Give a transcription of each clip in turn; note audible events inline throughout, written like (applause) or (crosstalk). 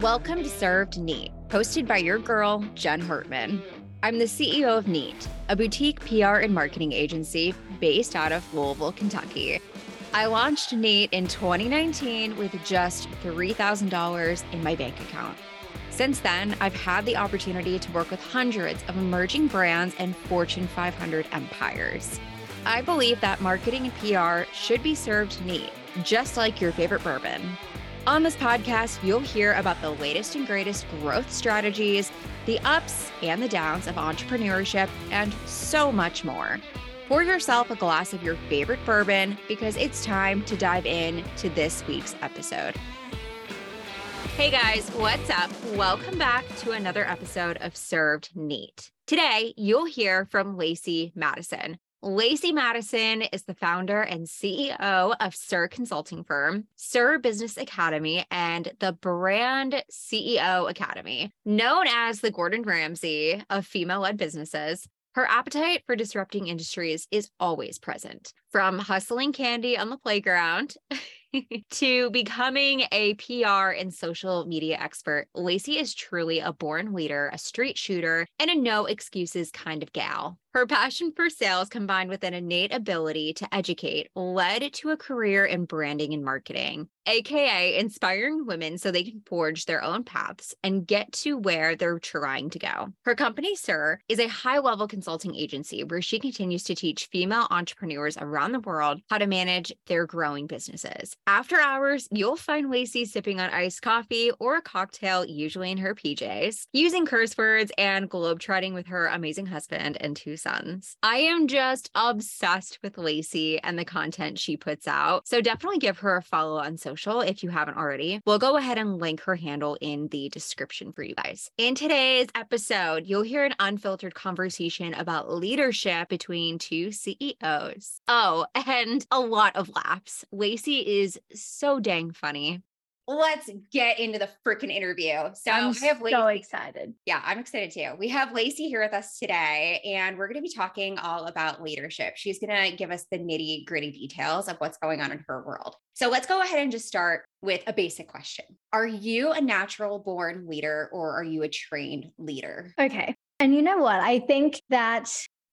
Welcome to Served Neat, hosted by your girl, Jen Hartman. I'm the CEO of Neat, a boutique PR and marketing agency based out of Louisville, Kentucky. I launched Neat in 2019 with just $3,000 in my bank account. Since then, I've had the opportunity to work with hundreds of emerging brands and Fortune 500 empires. I believe that marketing and PR should be served neat, just like your favorite bourbon. On this podcast, you'll hear about the latest and greatest growth strategies, the ups and the downs of entrepreneurship, and so much more. Pour yourself a glass of your favorite bourbon because it's time to dive in to this week's episode. Hey guys, what's up? Welcome back to another episode of Served Neat. Today, you'll hear from Lacey Madison. Lacey Madison is the founder and CEO of SUR Consulting Firm, SUR Business Academy, and the Brand CEO Academy. Known as the Gordon Ramsay of female led businesses, her appetite for disrupting industries is always present. From hustling candy on the playground (laughs) to becoming a PR and social media expert, Lacey is truly a born leader, a street shooter, and a no excuses kind of gal. Her passion for sales combined with an innate ability to educate led to a career in branding and marketing, aka inspiring women so they can forge their own paths and get to where they're trying to go. Her company, SUR, is a high level consulting agency where she continues to teach female entrepreneurs around the world how to manage their growing businesses. After hours, you'll find Lacey sipping on iced coffee or a cocktail, usually in her PJs, using curse words and globetrotting with her amazing husband and two I am just obsessed with Lacey and the content she puts out. So definitely give her a follow on social if you haven't already. We'll go ahead and link her handle in the description for you guys. In today's episode, you'll hear an unfiltered conversation about leadership between two CEOs. Oh, and a lot of laughs. Lacey is so dang funny let's get into the freaking interview. So I'm so excited. Yeah, I'm excited too. We have Lacey here with us today, and we're going to be talking all about leadership. She's going to give us the nitty gritty details of what's going on in her world. So let's go ahead and just start with a basic question Are you a natural born leader or are you a trained leader? Okay. And you know what? I think that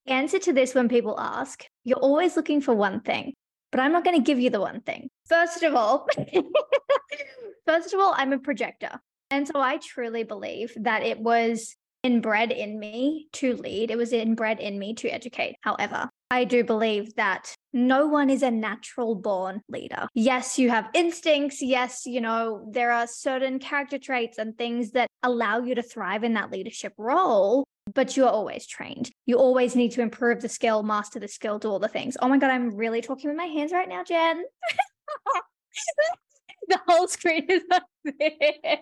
answer to this when people ask, you're always looking for one thing but I'm not going to give you the one thing. First of all, (laughs) first of all, I'm a projector. And so I truly believe that it was inbred in me to lead, it was inbred in me to educate. However, I do believe that no one is a natural born leader. Yes, you have instincts. Yes, you know, there are certain character traits and things that allow you to thrive in that leadership role but you're always trained. You always need to improve the skill, master the skill, do all the things. Oh my God, I'm really talking with my hands right now, Jen. (laughs) (laughs) the whole screen is up there.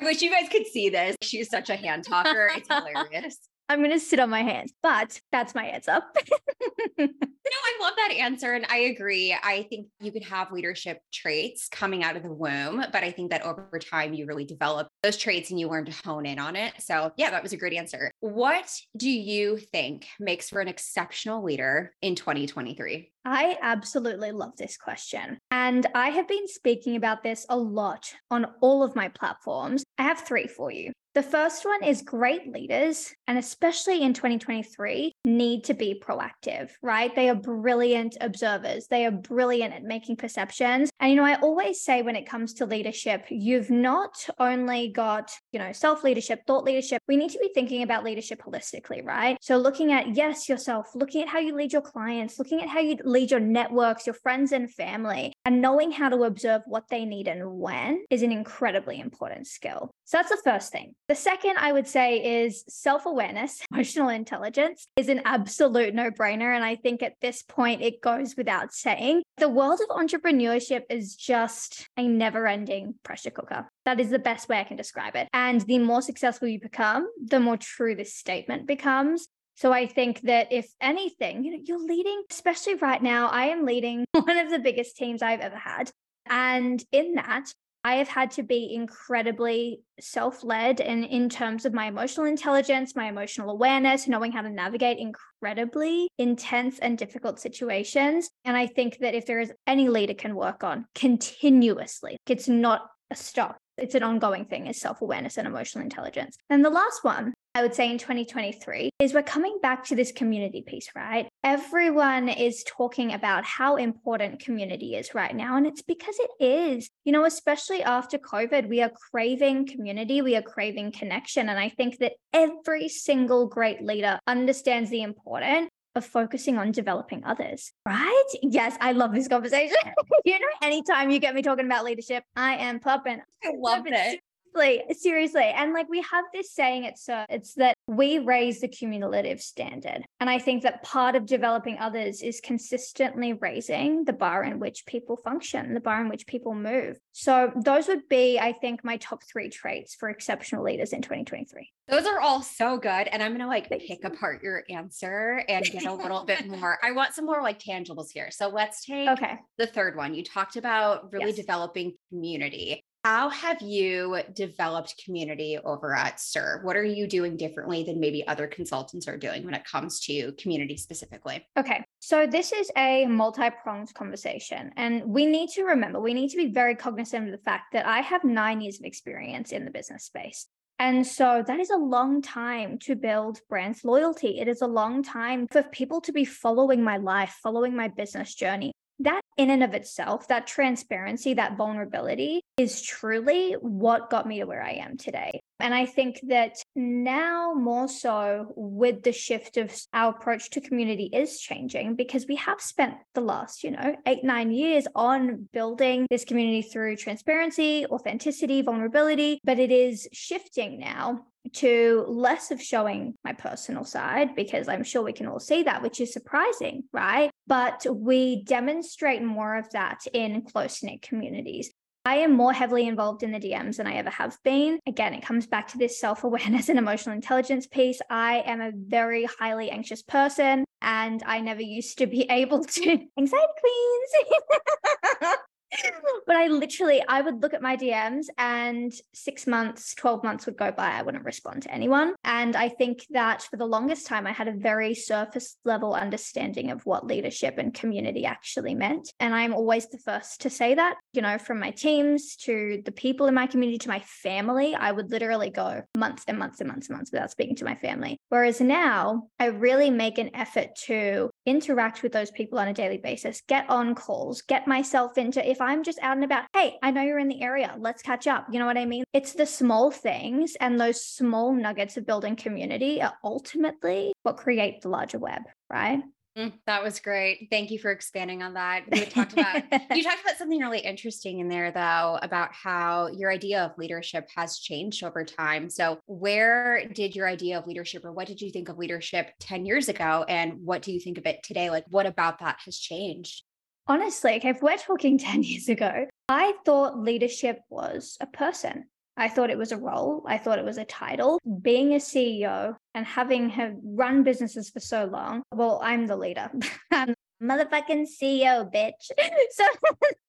I wish you guys could see this. She's such a hand talker. It's (laughs) hilarious. I'm going to sit on my hands, but that's my answer. (laughs) no, I love that answer. And I agree. I think you could have leadership traits coming out of the womb, but I think that over time you really develop those traits and you learn to hone in on it. So, yeah, that was a great answer. What do you think makes for an exceptional leader in 2023? I absolutely love this question. And I have been speaking about this a lot on all of my platforms. I have three for you. The first one is great leaders, and especially in 2023, need to be proactive, right? They are brilliant observers. They are brilliant at making perceptions. And, you know, I always say when it comes to leadership, you've not only got, you know, self leadership, thought leadership, we need to be thinking about leadership holistically, right? So looking at, yes, yourself, looking at how you lead your clients, looking at how you lead your networks, your friends and family, and knowing how to observe what they need and when is an incredibly important skill. So that's the first thing. The second I would say is self awareness, (laughs) emotional intelligence is an absolute no brainer. And I think at this point, it goes without saying. The world of entrepreneurship is just a never ending pressure cooker. That is the best way I can describe it. And the more successful you become, the more true this statement becomes. So I think that if anything, you know, you're leading, especially right now, I am leading (laughs) one of the biggest teams I've ever had. And in that, I have had to be incredibly self led and in terms of my emotional intelligence, my emotional awareness, knowing how to navigate incredibly intense and difficult situations. And I think that if there is any leader can work on continuously, it's not a stop. It's an ongoing thing is self-awareness and emotional intelligence. And the last one I would say in 2023 is we're coming back to this community piece, right? Everyone is talking about how important community is right now. And it's because it is, you know, especially after COVID, we are craving community, we are craving connection. And I think that every single great leader understands the importance of focusing on developing others, right? Yes, I love this conversation. (laughs) you know, anytime you get me talking about leadership, I am popping. I love it seriously, seriously. And like we have this saying at SUR, uh, it's that we raise the cumulative standard. And I think that part of developing others is consistently raising the bar in which people function, the bar in which people move. So those would be, I think, my top three traits for exceptional leaders in 2023. Those are all so good. And I'm going to like pick apart your answer and get a (laughs) little bit more. I want some more like tangibles here. So let's take okay. the third one. You talked about really yes. developing community. How have you developed community over at SUR? What are you doing differently than maybe other consultants are doing when it comes to community specifically? Okay. So, this is a multi pronged conversation. And we need to remember, we need to be very cognizant of the fact that I have nine years of experience in the business space. And so that is a long time to build brand loyalty. It is a long time for people to be following my life, following my business journey that in and of itself, that transparency, that vulnerability is truly what got me to where I am today. And I think that now more so with the shift of our approach to community is changing because we have spent the last, you know, eight, nine years on building this community through transparency, authenticity, vulnerability, but it is shifting now to less of showing my personal side because I'm sure we can all see that, which is surprising, right? But we demonstrate more of that in close knit communities. I am more heavily involved in the DMs than I ever have been. Again, it comes back to this self awareness (laughs) and emotional intelligence piece. I am a very highly anxious person and I never used to be (laughs) able to. Anxiety queens. (laughs) (laughs) but I literally, I would look at my DMs and six months, 12 months would go by. I wouldn't respond to anyone. And I think that for the longest time, I had a very surface level understanding of what leadership and community actually meant. And I'm always the first to say that, you know, from my teams to the people in my community to my family, I would literally go months and months and months and months without speaking to my family. Whereas now I really make an effort to interact with those people on a daily basis, get on calls, get myself into, if I'm just out and about, hey, I know you're in the area, let's catch up. You know what I mean? It's the small things and those small nuggets of building community are ultimately what create the larger web, right? Mm, that was great. Thank you for expanding on that. We talked about (laughs) you talked about something really interesting in there though about how your idea of leadership has changed over time. So, where did your idea of leadership or what did you think of leadership 10 years ago and what do you think of it today? Like what about that has changed? Honestly, if we're talking (laughs) 10 years ago, I thought leadership was a person. I thought it was a role. I thought it was a title. Being a CEO and having have run businesses for so long, well, I'm the leader. (laughs) I'm motherfucking CEO, bitch. (laughs) So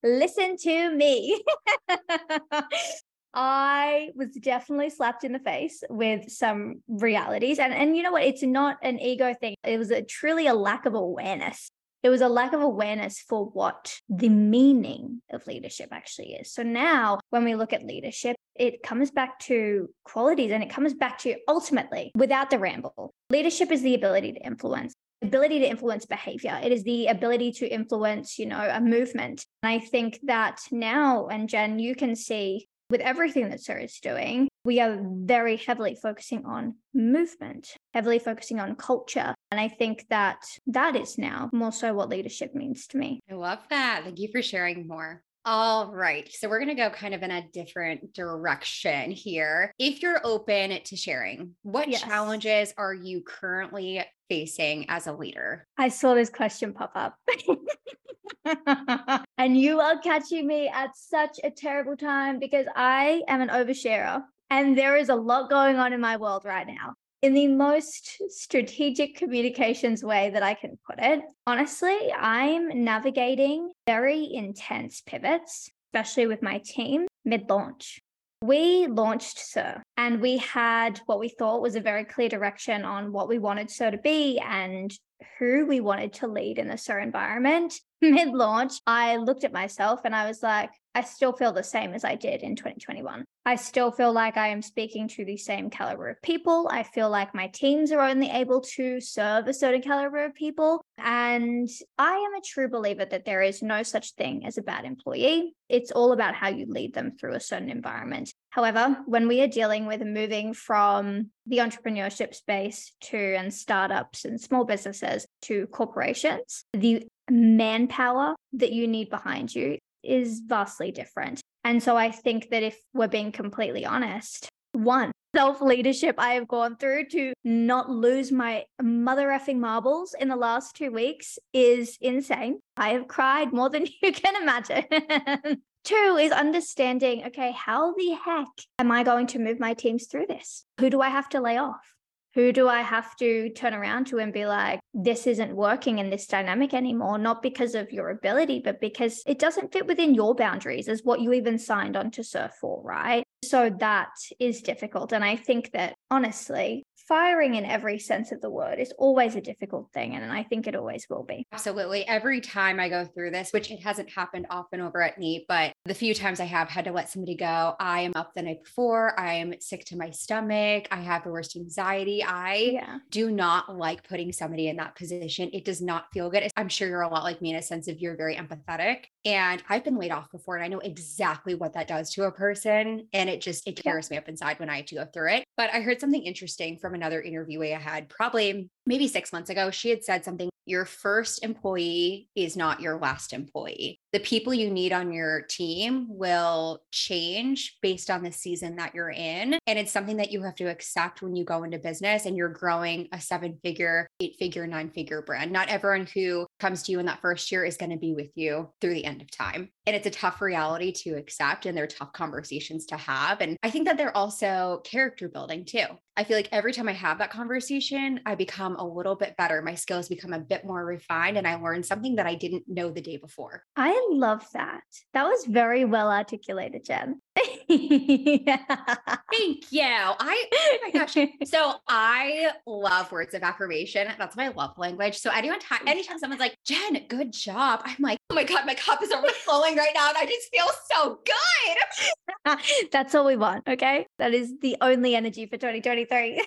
listen to me. (laughs) I was definitely slapped in the face with some realities. And and you know what? It's not an ego thing. It was a truly a lack of awareness it was a lack of awareness for what the meaning of leadership actually is. So now when we look at leadership, it comes back to qualities and it comes back to ultimately without the ramble. Leadership is the ability to influence ability to influence behavior it is the ability to influence you know a movement and i think that now and jen you can see with everything that SUR is doing, we are very heavily focusing on movement, heavily focusing on culture. And I think that that is now more so what leadership means to me. I love that. Thank you for sharing more. All right. So we're going to go kind of in a different direction here. If you're open to sharing, what yes. challenges are you currently facing as a leader? I saw this question pop up. (laughs) and you are catching me at such a terrible time because I am an oversharer and there is a lot going on in my world right now. In the most strategic communications way that I can put it, honestly, I'm navigating very intense pivots, especially with my team mid launch. we launched SUR and we had what we thought was a very clear direction on what we wanted SUR to be and who we wanted to lead in the SUR environment. (laughs) Mid launch, I looked at myself and I was like, I still feel the same as I did in 2021. I still feel like I am speaking to the same caliber of people. I feel like my teams are only able to serve a certain caliber of people. And I am a true believer that there is no such thing as a bad employee. It's all about how you lead them through a certain environment. However, when we are dealing with moving from the entrepreneurship space to and startups and small businesses to corporations, the manpower that you need behind you is vastly different. And so I think that if we're being completely honest, one, self leadership I have gone through to not lose my mother effing marbles in the last two weeks is insane. I have cried more than (laughs) you can imagine. Two is understanding okay, how the heck am I going to move my teams through this? Who do I have to lay off? who do I have to turn around to and be like, this isn't working in this dynamic anymore? Not because of your ability, but because it doesn't fit within your boundaries as what you even signed on to surf for, right? So that is difficult. And I think that honestly, firing in every sense of the word is always a difficult thing. And I think it always will be. Absolutely. Every time I go through this, which it hasn't happened often over at Neat, but the few times I have had to let somebody go, I am up the night before. I am sick to my stomach. I have the worst anxiety. I yeah. do not like putting somebody in that position. It does not feel good. I'm sure you're a lot like me in a sense of you're very empathetic. And I've been laid off before and I know exactly what that does to a person. And it just, it tears yeah. me up inside when I have to go through it. But I heard something interesting from another interviewee I had probably maybe six months ago. She had said something your first employee is not your last employee. The people you need on your team will change based on the season that you're in. And it's something that you have to accept when you go into business and you're growing a seven figure, eight figure, nine figure brand. Not everyone who comes to you in that first year is going to be with you through the end of time. And it's a tough reality to accept, and they're tough conversations to have. And I think that they're also character building too. I feel like every time I have that conversation, I become a little bit better. My skills become a bit more refined, and I learned something that I didn't know the day before. I love that. That was very well articulated, Jen. (laughs) yeah. Thank you. I oh my gosh. (laughs) So I love words of affirmation. That's my love language. So anyone anytime someone's like, Jen, good job. I'm like, oh my God, my cup is overflowing right now. And I just feel so good. (laughs) That's all we want. Okay. That is the only energy for 2023.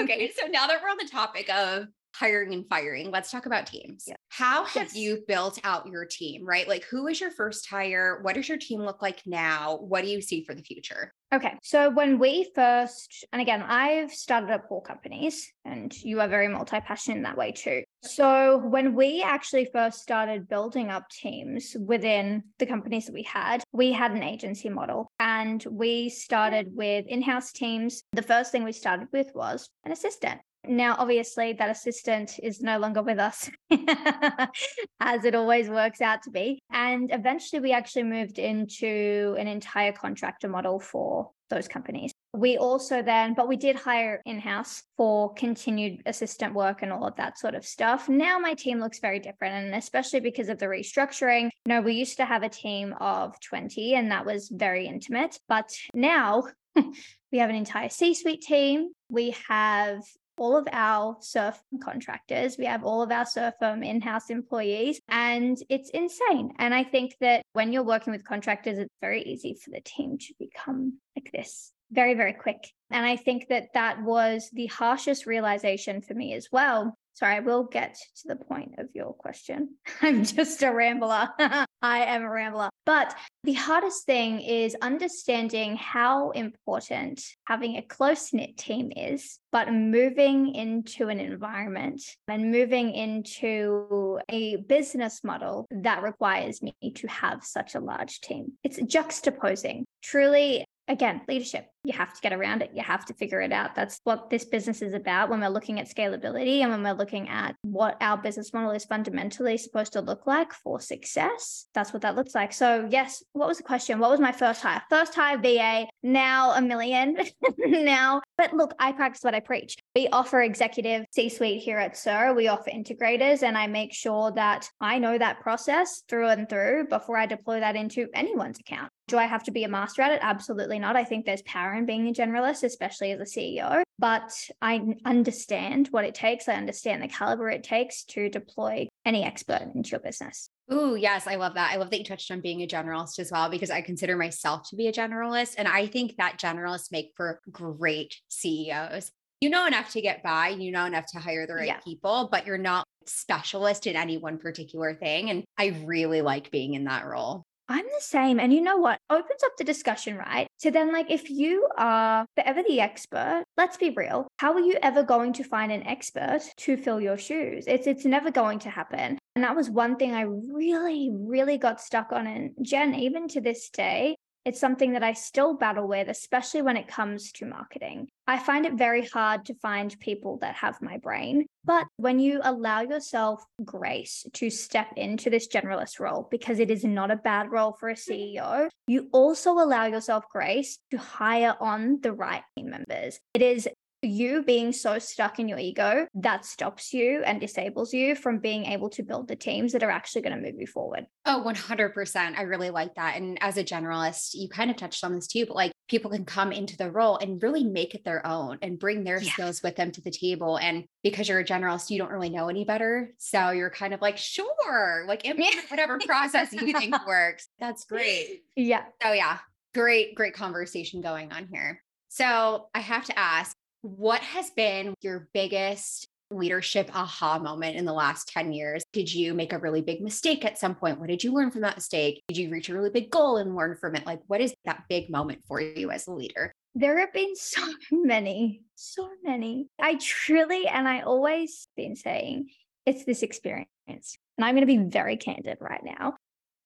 okay. So now that we're on the topic of hiring and firing, let's talk about teams. Yeah. How have yes. you built out your team, right? Like, who was your first hire? What does your team look like now? What do you see for the future? Okay. So, when we first, and again, I've started up four companies, and you are very multi passionate in that way too. So, when we actually first started building up teams within the companies that we had, we had an agency model and we mm-hmm. started with in house teams. The first thing we started with was an assistant. Now, obviously, that assistant is no longer with us, (laughs) as it always works out to be. And eventually, we actually moved into an entire contractor model for those companies. We also then, but we did hire in house for continued assistant work and all of that sort of stuff. Now my team looks very different. And especially because of the restructuring, you know, we used to have a team of 20 and that was very intimate. But now (laughs) we have an entire C suite team. We have all of our SUR contractors. We have all of our SUR firm um, in house employees, and it's insane. And I think that when you're working with contractors, it's very easy for the team to become like this very, very quick. And I think that that was the harshest realization for me as well Sorry, I will get to the point of your question. (laughs) I'm just a rambler. (laughs) I am a rambler. But the hardest thing is understanding how important having a close knit team is, but moving into an environment and moving into a business model that requires me to have such a large team. It's juxtaposing. Truly, again, leadership. You have to get around it. You have to figure it out. That's what this business is about when we're looking at scalability and when we're looking at what our business model is fundamentally supposed to look like for success. That's what that looks like. So, yes, what was the question? What was my first hire? First hire VA, now a million. (laughs) now, but look, I practice what I preach. We offer executive C suite here at SUR. We offer integrators, and I make sure that I know that process through and through before I deploy that into anyone's account. Do I have to be a master at it? Absolutely not. I think there's power in being a generalist, especially as a CEO, but I understand what it takes. I understand the caliber it takes to deploy any expert into your business. Oh, yes, I love that. I love that you touched on being a generalist as well, because I consider myself to be a generalist. And I think that generalists make for great CEOs. You know enough to get by, you know enough to hire the right yeah. people, but you're not specialist in any one particular thing. And I really like being in that role. I'm the same. And you know what? Opens up the discussion, right? So then, like, if you are forever the expert, let's be real. How are you ever going to find an expert to fill your shoes? It's it's never going to happen. And that was one thing I really, really got stuck on. And Jen, even to this day, it's something that I still battle with, especially when it comes to marketing. I find it very hard to find people that have my brain. But when you allow yourself grace to step into this generalist role, because it is not a bad role for a mm. CEO, you also allow yourself grace to hire on the right team members. It is you being so stuck in your ego that stops you and disables you from being able to build the teams that are actually going to move you forward. Oh, 100%. I really like that. And as a generalist, you kind of touched on this too, but like people can come into the role and really make it their own and bring their yeah. skills with them to the table. And because you're a generalist, you don't really know any better. So you're kind of like, sure, like (laughs) whatever process you think (laughs) works. That's great. Yeah. So yeah, great, great conversation going on here. So I have to ask, what has been your biggest leadership aha moment in the last 10 years? Did you make a really big mistake at some point? What did you learn from that mistake? Did you reach a really big goal and learn from it? Like, what is that big moment for you as a leader? There have been (laughs) so many, so many. I truly, and I always been saying, it's this experience. And I'm going to be very candid right now.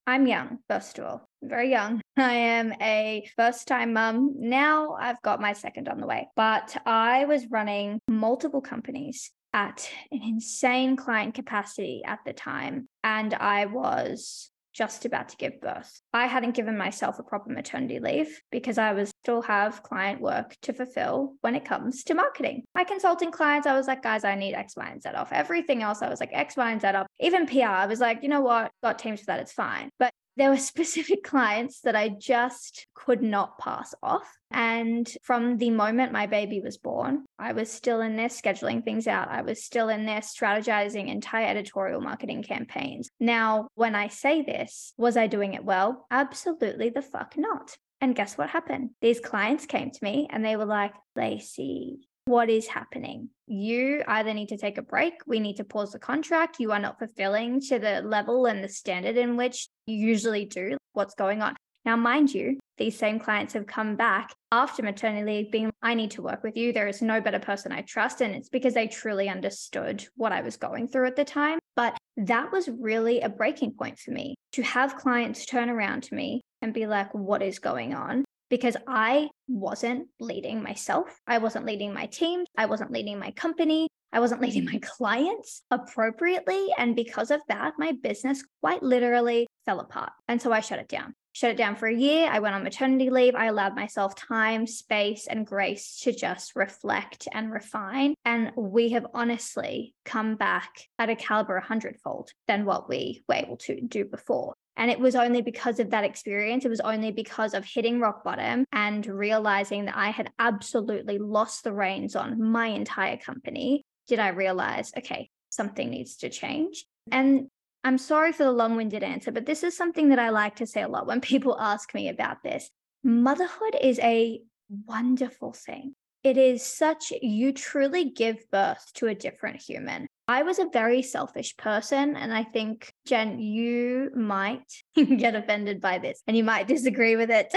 I'm young, first of all, very young. I am a first time mum. Now I've got my second on the way, but I was running multiple companies at an insane client capacity at the time. And I was just about to give birth. I hadn't given myself a proper maternity leave because I was still have client work to fulfill when it comes to marketing. My consulting clients, I was like, guys, I need X, Y, and Z off. Everything else, I was like, X, Y, and Z off. Even PR, I was like, you know what? Got teams for that. It's fine. But there were (laughs) specific clients that I just could not pass off. And from the moment my baby was born, I was still in there scheduling things out. I was still in there strategizing entire editorial marketing campaigns. Now, when I say this, was I doing it well? Absolutely the fuck not. And guess what happened? These clients came to me and they were like, Lacey, what is happening. You either need to take a break, we need to pause the contract, you are not fulfilling to the level and the standard in which you usually do. What's going on? Now, mind you, these same clients have come back after maternity leave being, I need to work with you. There is no better person I trust. And it's because they truly understood what I was going through at the time. But that was really a breaking point for me to have clients turn around to me and be like, what is going on? Because I wasn't leading myself. I wasn't leading my team. I wasn't leading my company. I wasn't (laughs) leading my clients appropriately. And because of that, my business quite literally fell apart. And so I shut it down. Shut it down for a year. I went on maternity leave. I allowed myself time, space, and grace to just reflect and refine. And we have honestly come back at a caliber a hundredfold than what we were able to do before. And it was only because of that experience, it was only because of hitting rock bottom and realizing that I had absolutely lost the reins on my entire company, did I realize, okay, something needs to change. And I'm sorry for the long winded answer, but this is something that I like to say a lot when (laughs) people ask me about this. Motherhood is a wonderful thing. It is such, you truly give birth to a different human. I was a very selfish person. And I think, Jen, you might (laughs) get offended by this and you might disagree with it.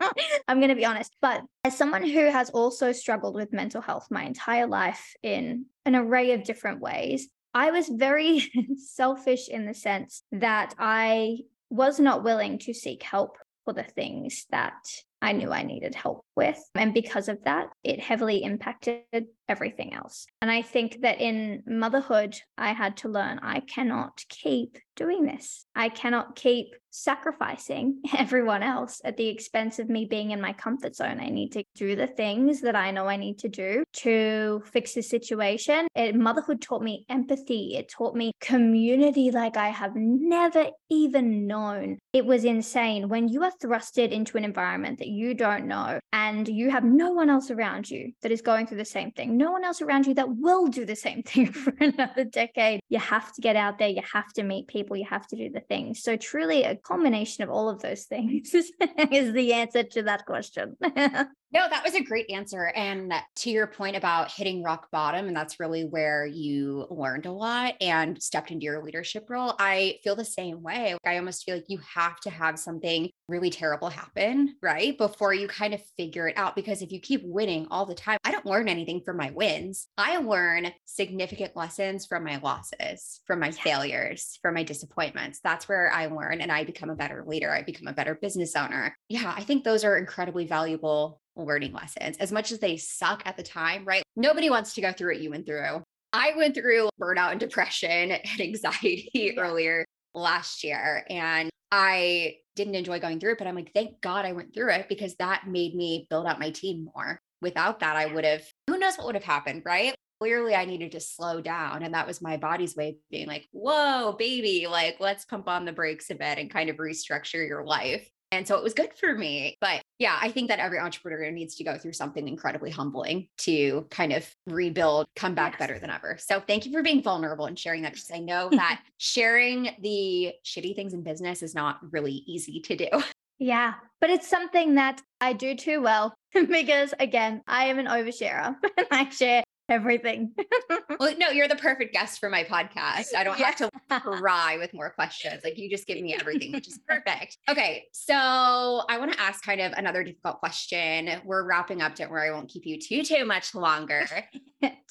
(laughs) I'm going to be honest. But as someone who has also struggled with mental health my entire life in an array of different ways, I was very (laughs) selfish in the sense that I was not willing to seek help for the things that I knew I needed help with. And because of that, it heavily impacted everything else. And I think that in motherhood, I had to learn I cannot keep doing this. I cannot keep sacrificing (laughs) everyone else at the expense of me being in my comfort zone. I need to do the things that I know I need to do to fix the situation. It, motherhood taught me empathy. It taught me community like I have never even known. It was insane when you are thrusted into an environment that you don't know and you have no one else around you that is going through the same thing, no one else around you that will do the same (laughs) thing for another decade. You have to get out there, you have to meet people, you have to do the things. So, truly, a combination of all of those things (laughs) is the answer to that question. (laughs) No, that was a great answer. And to your point about hitting rock bottom, and that's really where you learned a lot and stepped into your leadership role. I feel the same way. I almost feel like you have to have something really terrible happen, right? Before you kind of figure it out. Because if you keep winning all the time, I don't learn anything from my wins. I learn significant lessons from my losses, from my failures, from my disappointments. That's where I learn and I become a better leader. I become a better business owner. Yeah, I think those are incredibly valuable learning lessons as much as they suck at the time, right? Nobody wants to go through what you went through. I went through burnout and depression (laughs) and anxiety yeah. earlier last year. And I didn't enjoy going through it, but I'm like, thank God I went through it because that made me build out my team more. Without that, I would have, who knows what would have happened, right? Clearly, I needed to slow down. And that was my body's way of being like, whoa, baby, like, let's pump on the brakes a bit and kind of restructure your life. And so it was good for me. But yeah, I think that every entrepreneur needs to go through something incredibly humbling to kind of rebuild, come back yes. better than ever. So thank you for being vulnerable and sharing that because I know (laughs) that sharing the shitty things in business is not really easy to do. Yeah, but it's something that I do too well (laughs) because again, I am an oversharer (laughs) and I share everything. (laughs) well, no, you're the perfect guest for my podcast. I don't yeah. have to (laughs) cry with more questions. Like you just give me everything, which is (laughs) perfect. Okay. So I want to ask kind of another difficult question. We're wrapping up. Don't worry, I won't keep you too, too much longer.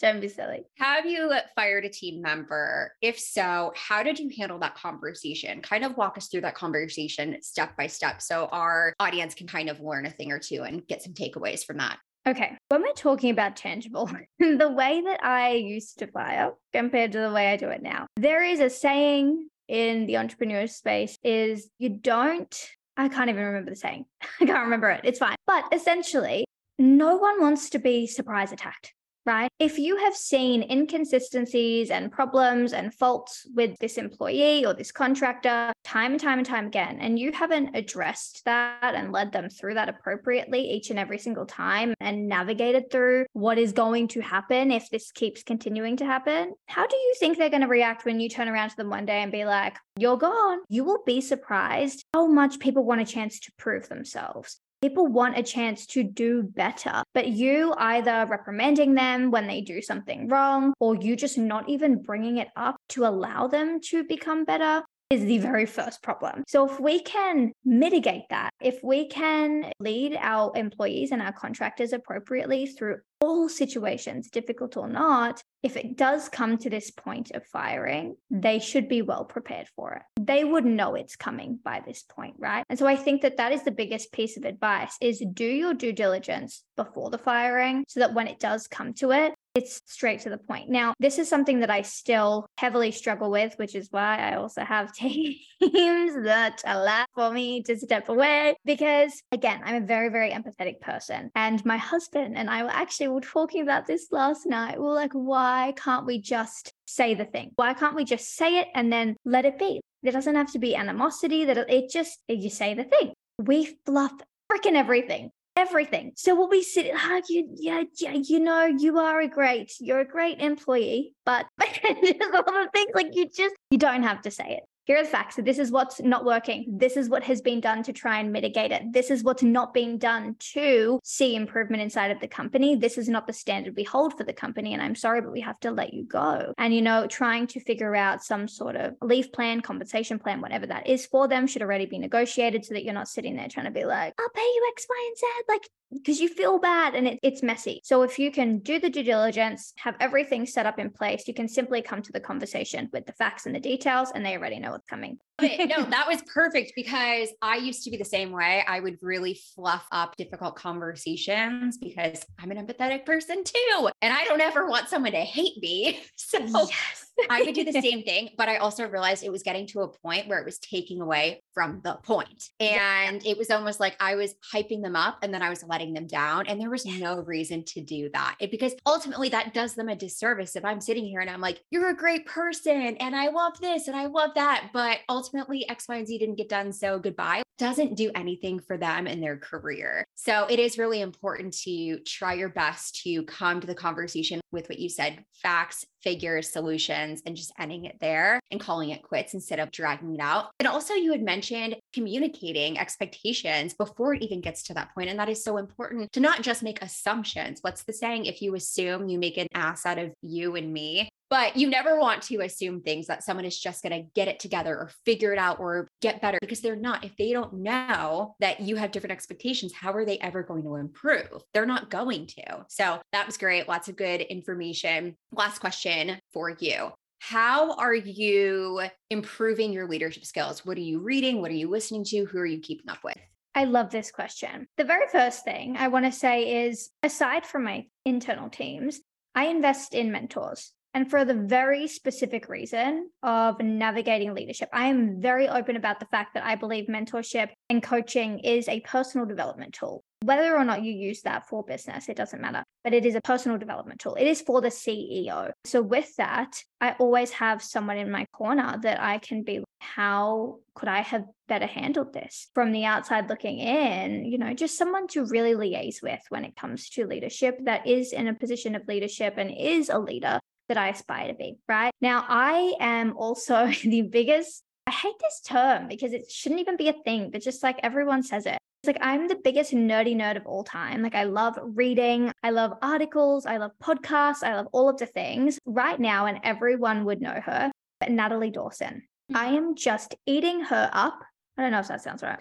don't be silly. Have you fired a team member? If so, how did you handle that conversation? Kind of walk us through that conversation step by step so our audience can kind of learn a thing or two and get some takeaways from that. Okay, when we're talking about tangible, (laughs) the way that I used to fire compared to the way I do it now, there is a saying in the entrepreneur space is you don't, I can't even remember the saying. (laughs) I can't remember it. It's fine. But essentially, no one wants to be surprise attacked right? If you have seen inconsistencies and problems and faults with this employee or this contractor time and time and time again, and you haven't addressed that and led them through that appropriately each and every single time and navigated through what is going to happen if this keeps continuing to happen, how do you think they're going to react when you turn around to them one day and be like, you're gone? You will be surprised how much people want a chance to prove themselves people want a chance to do better, but you either reprimanding them when they do something wrong or you just not even bringing it up to allow them to become better is the very first problem. So, if we can mitigate that, if we can lead our employees and our contractors appropriately through all situations, difficult or not, if it does come to this point of firing, they should be well prepared for it. They would know it's coming by this point, right? And so I think that that is the biggest piece of advice is do your due diligence before the firing so that when it does come to it, it's straight to the point. Now, this is something that I still heavily struggle with, which is why I also have (laughs) teams that allow for me to step away because, again, I'm a very, very empathetic person. And my husband and I were actually were talking about this last night. We are like, why can't we just say the thing? Why can't we just say it and then let it be? There doesn't have to be animosity, that it just, you say the thing. We fluff freaking everything everything. So we'll be sitting, oh, you, yeah, yeah, you know, you are a great, you're a great employee, but (laughs) all the things like you just, you don't have to say it here are the facts. This is what's not working. This is what has been done to try and mitigate it. This is what's not being done to see improvement inside of the company. This is not the standard we hold for the company. And I'm sorry, but we have to let you go. And, you know, trying to figure out some sort of leave plan, compensation plan, whatever that is for them should already be negotiated so that you're not sitting there trying to be like, I'll pay you X, Y, and Z. Like, because you feel bad and it, it's messy. So if you can do the due diligence, have everything set up in place, you can simply come to the conversation with the facts and the details, and they already know what's coming. (laughs) no, that was perfect because I used to be the same way. I would really fluff up difficult conversations because I'm an empathetic person too. And I don't ever want someone to hate me. (laughs) So yes. I would do the (laughs) same thing. But I also realized it was getting to a point where it was taking away from the point. And yeah. it was almost like I was hyping them up and then I was letting them down. And there was no reason to do that it, because ultimately that does them a disservice. If I'm sitting here and I'm like, you're a great person and I love this and I love that. But ultimately, ultimately X, Y, and Z didn't get done. So goodbye doesn't do anything for them in their career. So it is really important to try your best to come to the conversation with what you said facts, figures, solutions, and just ending it there and calling it quits instead of dragging it out. And also, you had mentioned communicating expectations before it even gets to that point. And that is so important to not just make assumptions. What's the saying? If you assume, you make an ass out of you and me. But you never want to assume things that someone is just going to get it together or figure it out or get better because they're not. If they don't know that you have different expectations, how are they ever going to improve? They're not going to. So that was great. Lots of good information. Last question for you. How are you improving your leadership skills? What are you reading? What are you listening to? Who are you keeping up with? I love this question. The very first thing I want to say is aside from my internal teams, I invest in mentors and for the very specific reason of navigating leadership. I am very open about the fact that I believe mentorship and coaching is a personal development tool. Whether or not you use that for business, it doesn't matter, but it is a personal development tool. It is for the CEO. So, with that, I always have someone in my corner that I can be, how could I have better handled this from the outside looking in? You know, just someone to really liaise with when it comes to leadership that is in a position of leadership and is a leader that I aspire to be, right? Now, I am also (laughs) the biggest, I hate this term because it shouldn't even be a thing, but just like everyone says it. It's like I'm the biggest nerdy nerd of all time. Like I love reading, I love articles, I love podcasts, I love all of the things. Right now, and everyone would know her, but Natalie Dawson. Mm-hmm. I am just eating her up. I don't know if that sounds right.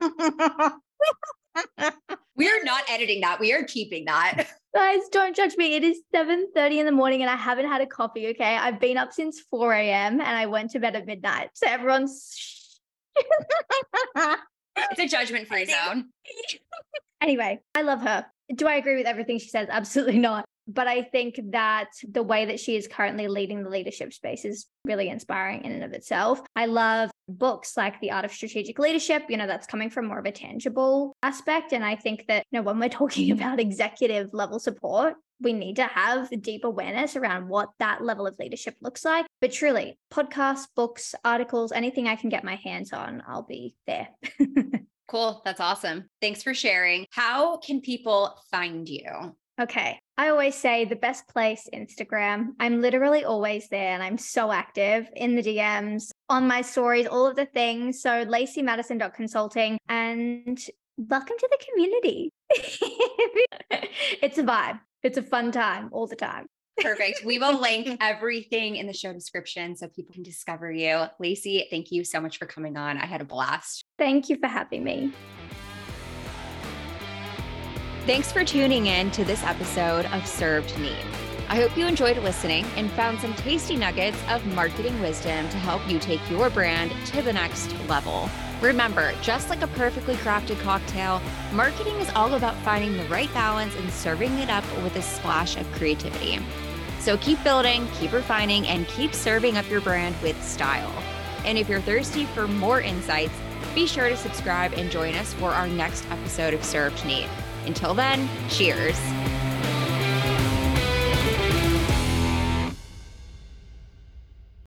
(laughs) (laughs) we are not editing that. We are keeping that. (laughs) Guys, don't judge me. It is 7:30 in the morning and I haven't had a coffee. Okay. I've been up since 4 a.m. and I went to bed at midnight. So everyone's (laughs) it's a judgment free zone. anyway, I love her. Do I agree with everything she says? Absolutely not. But I think that the way that she is currently leading the leadership space is really inspiring in and of itself. I love books like The Art of Strategic Leadership, you know, that's coming from more of a tangible aspect. And I think that, you know, when we're (laughs) talking about executive level support, we need to have deep awareness around what that level of leadership looks like. But truly, podcasts, books, articles, anything I can get my hands on, I'll be there. (laughs) cool. That's awesome. Thanks for sharing. How can people find you? Okay. I always say the best place, Instagram. I'm literally always there and I'm so active in the DMs, on my stories, all of the things. So laceymadison.consulting and welcome to the community. (laughs) it's a vibe. It's a fun time all the time. Perfect. We will link (laughs) everything in the show description so people can discover you. Lacey, thank you so much for coming on. I had a blast. Thank you for having me. Thanks for tuning in to this episode of Served Neat. I hope you enjoyed listening and found some tasty nuggets of marketing wisdom to help you take your brand to the next level. Remember, just like a perfectly crafted cocktail, marketing is all about finding the right balance and serving it up with a splash of creativity. So keep building, keep refining, and keep serving up your brand with style. And if you're thirsty for more insights, be sure to subscribe and join us for our next episode of Served Neat. Until then, cheers.